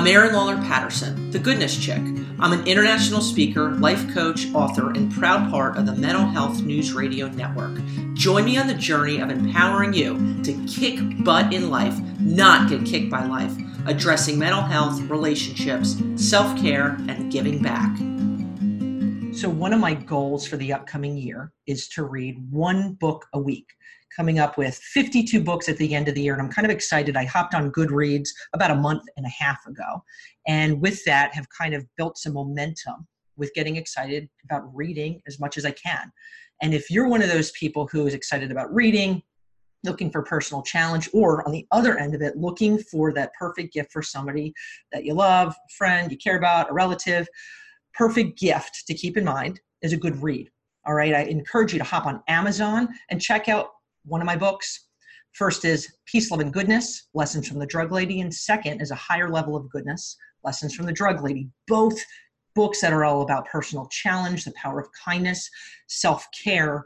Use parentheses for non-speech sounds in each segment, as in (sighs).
I'm Erin Lawler Patterson, the Goodness Chick. I'm an international speaker, life coach, author, and proud part of the Mental Health News Radio Network. Join me on the journey of empowering you to kick butt in life, not get kicked by life, addressing mental health, relationships, self care, and giving back. So, one of my goals for the upcoming year is to read one book a week coming up with 52 books at the end of the year and i'm kind of excited. I hopped on goodreads about a month and a half ago and with that have kind of built some momentum with getting excited about reading as much as i can. And if you're one of those people who is excited about reading looking for personal challenge or on the other end of it looking for that perfect gift for somebody that you love a friend you care about a relative perfect gift to keep in mind is a good read all right? I encourage you to hop on amazon and check out one of my books. First is Peace, Love, and Goodness Lessons from the Drug Lady. And second is A Higher Level of Goodness Lessons from the Drug Lady. Both books that are all about personal challenge, the power of kindness, self care,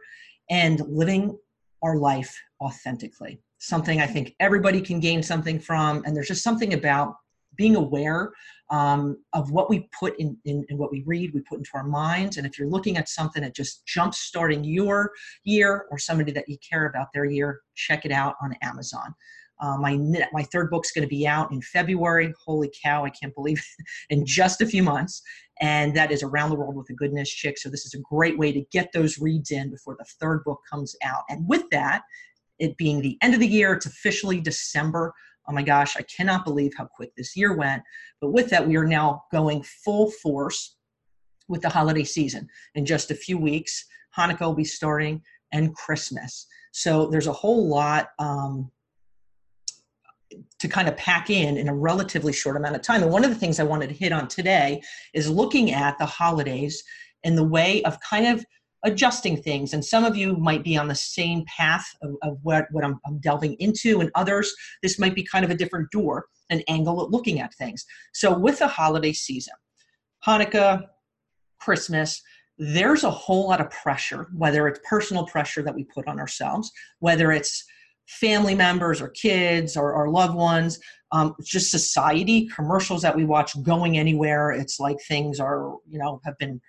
and living our life authentically. Something I think everybody can gain something from. And there's just something about being aware um, of what we put in, in, in, what we read, we put into our minds. And if you're looking at something that just jump starting your year or somebody that you care about their year, check it out on Amazon. Uh, my my third book's going to be out in February. Holy cow! I can't believe it. (laughs) in just a few months, and that is around the world with a goodness chick. So this is a great way to get those reads in before the third book comes out. And with that, it being the end of the year, it's officially December oh my gosh, I cannot believe how quick this year went. But with that, we are now going full force with the holiday season. In just a few weeks, Hanukkah will be starting and Christmas. So there's a whole lot um, to kind of pack in in a relatively short amount of time. And one of the things I wanted to hit on today is looking at the holidays in the way of kind of adjusting things. And some of you might be on the same path of, of what, what I'm, I'm, delving into, and others, this might be kind of a different door, an angle at looking at things. So, with the holiday season, Hanukkah, Christmas, there's a whole lot of pressure, whether it's personal pressure that we put on ourselves, whether it's family members or kids or loved ones, um, just society, commercials that we watch going anywhere. It's like things are, you know, have been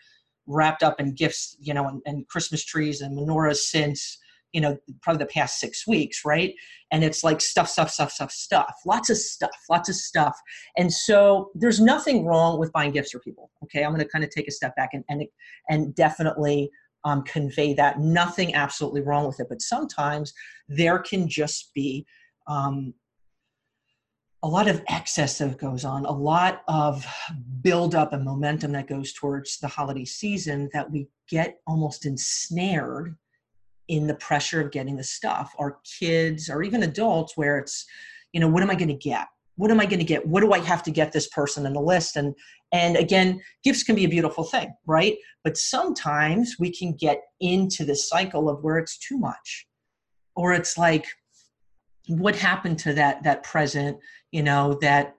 wrapped up in gifts, you know, and, and Christmas trees and menorahs since, you know, probably the past six weeks, right? And it's like stuff, stuff, stuff, stuff, stuff, lots of stuff, lots of stuff. And so there's nothing wrong with buying gifts for people. Okay. I'm going to kind of take a step back and, and, and definitely um, convey that. Nothing absolutely wrong with it. But sometimes there can just be um, a lot of excess that goes on, a lot of buildup and momentum that goes towards the holiday season that we get almost ensnared in the pressure of getting the stuff. Our kids or even adults, where it's, you know, what am I going to get? What am I going to get? What do I have to get this person in the list? And and again, gifts can be a beautiful thing, right? But sometimes we can get into this cycle of where it's too much, or it's like, what happened to that that present you know that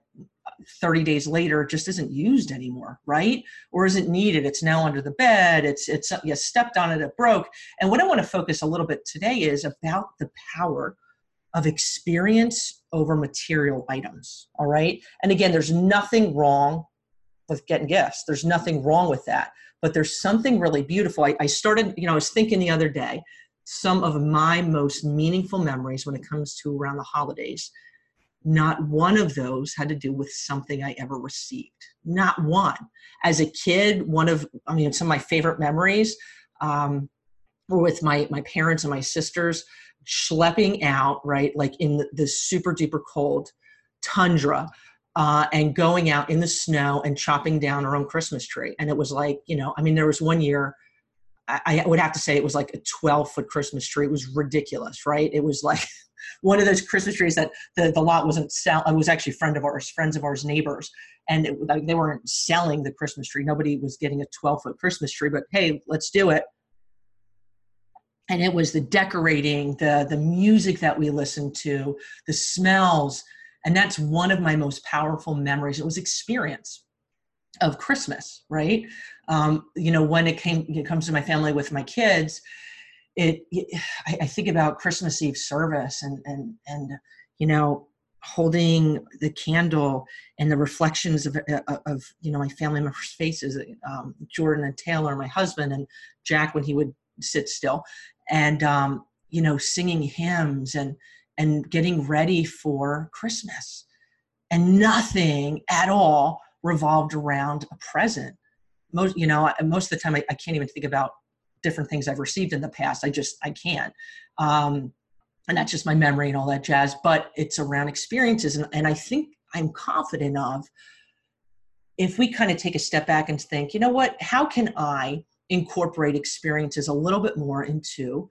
30 days later just isn't used anymore right? Or isn't needed? It's now under the bed. It's it's you stepped on it it broke. And what i want to focus a little bit today is about the power of experience over material items all right? And again there's nothing wrong with getting gifts. There's nothing wrong with that. But there's something really beautiful. I, I started you know i was thinking the other day some of my most meaningful memories when it comes to around the holidays not one of those had to do with something I ever received. Not one. As a kid, one of, I mean, some of my favorite memories um, were with my, my parents and my sisters schlepping out, right, like in the, the super duper cold tundra. Uh, and going out in the snow and chopping down our own Christmas tree. And it was like, you know, I mean, there was one year I, I would have to say it was like a 12 foot Christmas tree. It was ridiculous, right? It was like (laughs) one of those Christmas trees that the, the lot wasn't sell. It was actually friend of ours, friends of ours, neighbors, and it, like, they weren't selling the Christmas tree. Nobody was getting a 12 foot Christmas tree, but hey, let's do it. And it was the decorating, the the music that we listened to, the smells, and that's one of my most powerful memories. It was experience of Christmas, right? Um, you know, when it came, it comes to my family with my kids, it, it I, I, think about Christmas Eve service and and and you know, holding the candle and the reflections of, uh, of you know my family members faces um, jordan and taylor my husband and jack when he would sit still and um, you know singing hymns and and getting ready for christmas. And nothing at all revolved around a present most you know most of the time I, I can't even think about different things i've received in the past. I just i can't. Um, and that's just my memory and all that jazz but it's around experiences. And, and i think i'm confident of if we kind of take a step back and think you know what how can i incorporate experiences a little bit more into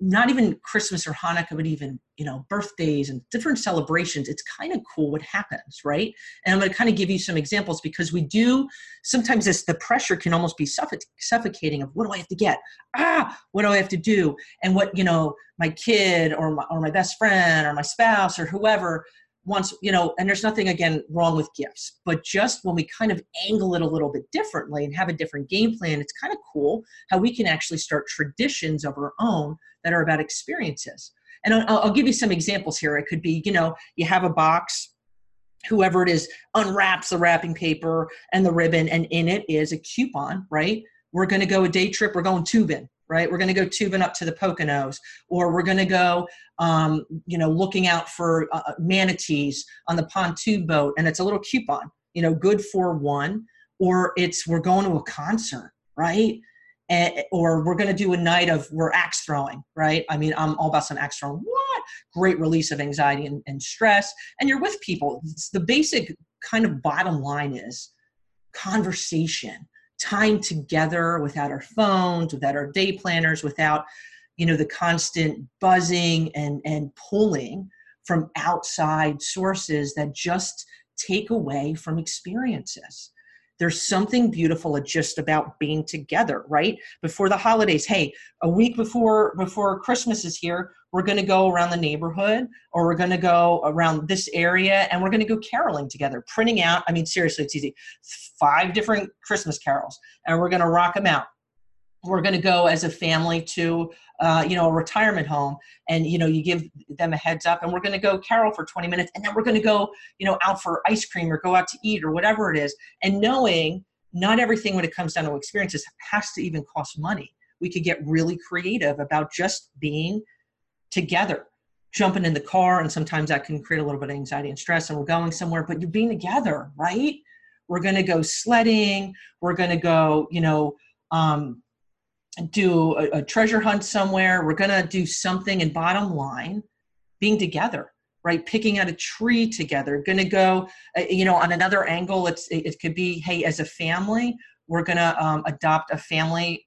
not even Christmas or Hanukkah, but even you know birthdays and different celebrations. It's kind of cool what happens, right? And I'm going to kind of give you some examples because we do sometimes this the pressure can almost be suffocating of what do I have to get? Ah, what do I have to do? And what you know my kid or my, or my best friend or my spouse or whoever wants you know and there's nothing again wrong with gifts but just when we kind of angle it a little bit differently and have a different game plan it's kind of cool how we can actually start traditions of our own that are about experiences. And I'll, I'll give you some examples here. It could be you know you have a box whoever it is unwraps the wrapping paper and the ribbon and in it is a coupon right? We're going to go a day trip we're going tubing right? We're going to go tubing up to the Poconos, or we're going to go, um, you know, looking out for uh, uh, manatees on the pontoon boat, and it's a little coupon, you know, good for one, or it's we're going to a concert, right? And, or we're going to do a night of we're axe throwing, right? I mean, I'm all about some axe throwing. What? Great release of anxiety and, and stress, and you're with people. It's the basic kind of bottom line is conversation time together without our phones, without our day planners, without you know the constant buzzing and and pulling from outside sources that just take away from experiences there's something beautiful just about being together right? Before the holidays hey a week before before christmas is here we're going to go around the neighborhood or we're going to go around this area and we're going to go caroling together printing out i mean seriously it's easy five different christmas carols and we're going to rock them out we're going to go as a family to uh, you know a retirement home. And you know you give them a heads up and we're going to go carol for 20 minutes and then we're going to go you know out for ice cream or go out to eat or whatever it is. And knowing not everything when it comes down to experiences has to even cost money. We could get really creative about just being together jumping in the car and sometimes that can create a little bit of anxiety and stress and we're going somewhere but you're being together right? We're going to go sledding we're going to go you know um, do a, a treasure hunt somewhere. We're going to do something and bottom line being together right? Picking out a tree together. Going to go uh, you know on another angle. It's it, it, could be hey as a family we're going to um, adopt a family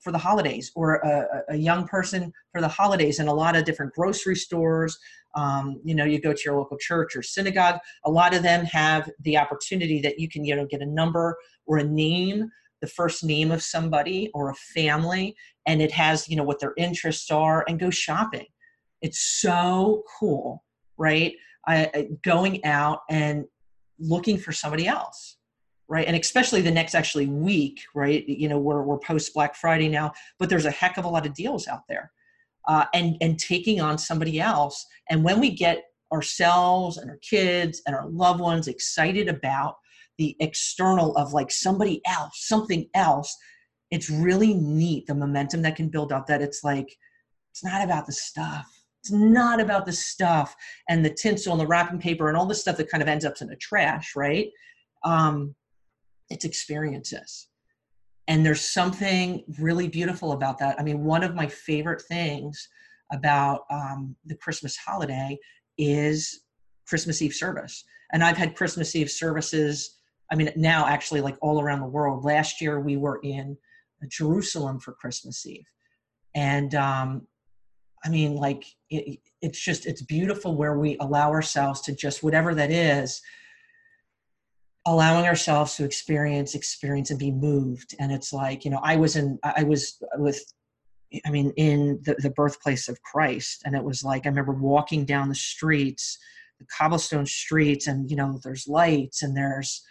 for the holidays or a, a, young person for the holidays in a lot of different grocery stores. Um, you know you go to your local church or synagogue. A lot of them have the opportunity that you can you know get a number or a name the first name of somebody or a family and it has you know what their interests are and go shopping. It's so cool right? I, going out and looking for somebody else right? And especially the next actually week right? You know we're, we're post black friday now but there's a heck of a lot of deals out there. Uh, and and taking on somebody else and when we get ourselves and our kids and our loved ones excited about the external of like somebody else, something else, it's really neat the momentum that can build up that it's like, it's not about the stuff. It's not about the stuff and the tinsel and the wrapping paper and all the stuff that kind of ends up in the trash, right? Um, it's experiences. And there's something really beautiful about that. I mean, one of my favorite things about um, the Christmas holiday is Christmas Eve service. And I've had Christmas Eve services I mean, now actually, like all around the world. Last year, we were in Jerusalem for Christmas Eve. And um, I mean, like, it, it's just, it's beautiful where we allow ourselves to just, whatever that is, allowing ourselves to experience, experience and be moved. And it's like, you know, I was in, I was with, I mean, in the, the birthplace of Christ. And it was like, I remember walking down the streets, the cobblestone streets, and, you know, there's lights and there's,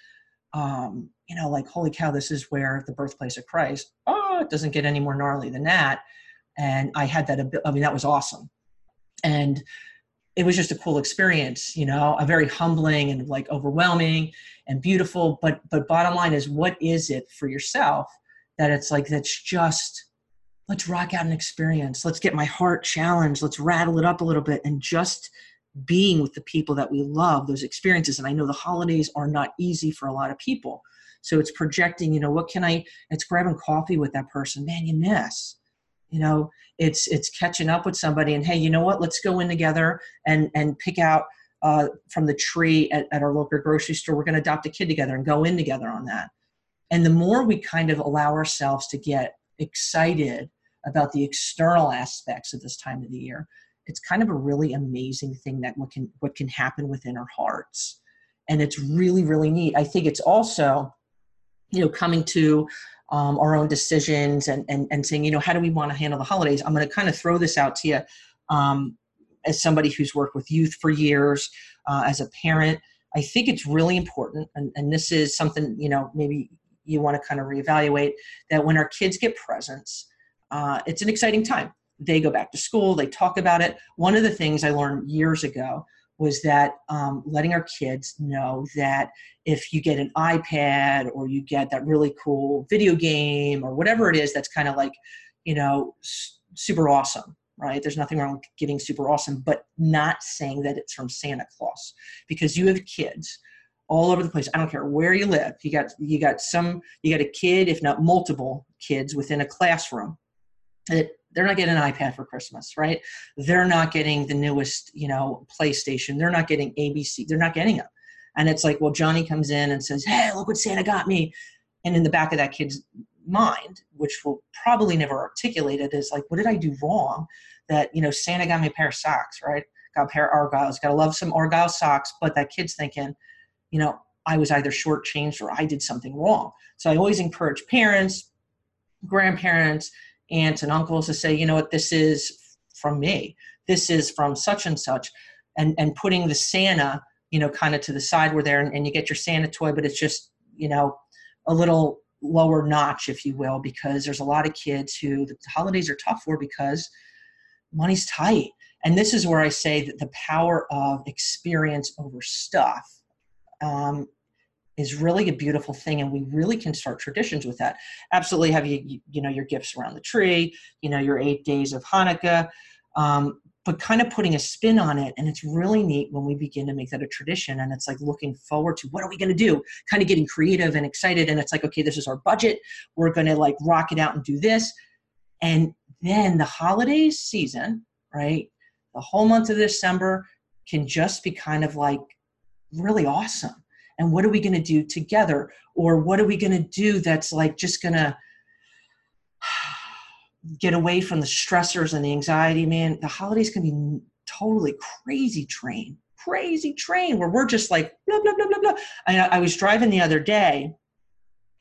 um, you know, like, holy cow, this is where the birthplace of Christ. Oh, it doesn't get any more gnarly than that. And I had that, I mean, that was awesome. And it was just a cool experience, you know, a very humbling and like overwhelming and beautiful. But but bottom line is, what is it for yourself that it's like that's just let's rock out an experience. Let's get my heart challenged. Let's rattle it up a little bit and just being with the people that we love, those experiences. And I know the holidays are not easy for a lot of people. So it's projecting, you know, what can I, it's grabbing coffee with that person. Man, you miss you know it's it's catching up with somebody and hey you know what let's go in together and and pick out uh, from the tree at, at our local grocery store we're going to adopt a kid together and go in together on that and the more we kind of allow ourselves to get excited about the external aspects of this time of the year it's kind of a really amazing thing that what can what can happen within our hearts and it's really really neat i think it's also you know coming to um, our own decisions and, and, and saying, you know, how do we want to handle the holidays? I'm going to kind of throw this out to you um, as somebody who's worked with youth for years, uh, as a parent. I think it's really important, and, and this is something, you know, maybe you want to kind of reevaluate that when our kids get presents, uh, it's an exciting time. They go back to school, they talk about it. One of the things I learned years ago was that um, letting our kids know that if you get an iPad or you get that really cool video game or whatever it is that's kind of like, you know, s- super awesome, right? There's nothing wrong with getting super awesome, but not saying that it's from Santa Claus because you have kids all over the place. I don't care where you live. You got you got some you got a kid, if not multiple kids within a classroom that they're not getting an iPad for Christmas, right? They're not getting the newest, you know, PlayStation. They're not getting ABC. They're not getting them. And it's like, well, Johnny comes in and says, "Hey, look what Santa got me," and in the back of that kid's mind, which will probably never articulate it, is like, "What did I do wrong?" That you know, Santa got me a pair of socks, right? Got a pair of Argyles. Got to love some Argyle socks, but that kid's thinking, you know, I was either shortchanged or I did something wrong. So I always encourage parents, grandparents, aunts and uncles to say, you know what, this is from me. This is from such and such. And, and putting the Santa, you know, kind of to the side where there and, and you get your Santa toy, but it's just, you know, a little lower notch, if you will, because there's a lot of kids who the holidays are tough for because money's tight. And this is where I say that the power of experience over stuff um, is really a beautiful thing and we really can start traditions with that. Absolutely have you you know your gifts around the tree you know your eight days of hanukkah um, but kind of putting a spin on it and it's really neat when we begin to make that a tradition and it's like looking forward to what are we going to do? Kind of getting creative and excited and it's like okay this is our budget. We're going to like rock it out and do this. And then the holiday season right the whole month of december can just be kind of like really awesome and what are we going to do together? Or what are we going to do that's like just going (sighs) to get away from the stressors and the anxiety man? The holidays can be totally crazy train crazy train where we're just like blah blah blah blah blah. I, I was driving the other day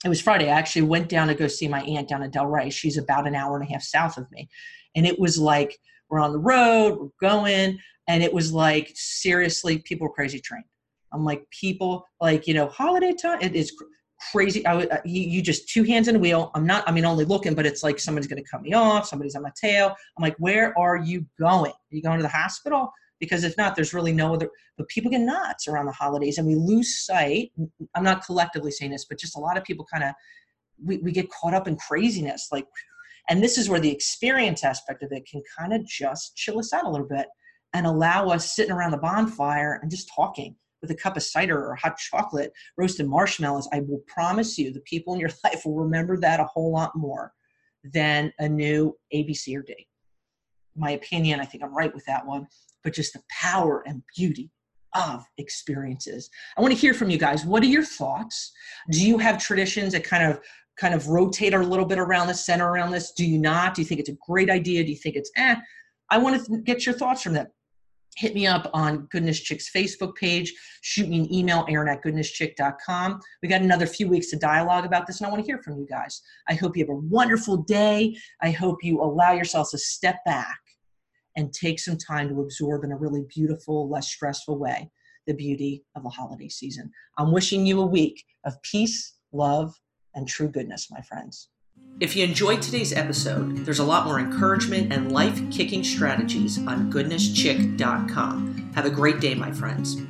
it was friday i actually went down to go see my aunt down in delray she's about an hour and a half south of me. And it was like we're on the road we're going and it was like seriously people crazy train I'm like, people like, you know, holiday time, it is crazy. I would, uh, you, you just two hands in the wheel. I'm not, I mean, only looking, but it's like somebody's going to cut me off. Somebody's on my tail. I'm like, where are you going? Are you going to the hospital? Because if not, there's really no other, but people get nuts around the holidays and we lose sight. I'm not collectively saying this, but just a lot of people kind of, we, we get caught up in craziness. Like, and this is where the experience aspect of it can kind of just chill us out a little bit and allow us sitting around the bonfire and just talking with a cup of cider or hot chocolate, roasted marshmallows, I will promise you the people in your (laughs) life will remember that a whole lot more than a new ABC or D. My opinion, I think I'm right with that one, but just the power and beauty of experiences. I want to hear from you guys. What are your thoughts? Do you have traditions that kind of kind of rotate a little bit around the center around this? Do you not? Do you think it's a great idea? Do you think it's eh? I want to get your thoughts from that hit me up on Goodness Chicks Facebook page. Shoot me an email, erin at goodnesschick.com. We got another few weeks to dialogue about this, and I want to hear from you guys. I hope you have a wonderful day. I hope you allow yourselves to step back and take some time to absorb in a really beautiful, less stressful way the beauty of the holiday season. I'm wishing you a week of peace, love, and true goodness, my friends. If you enjoyed today's episode, there's a lot more encouragement and life kicking strategies on goodnesschick.com. Have a great day, my friends.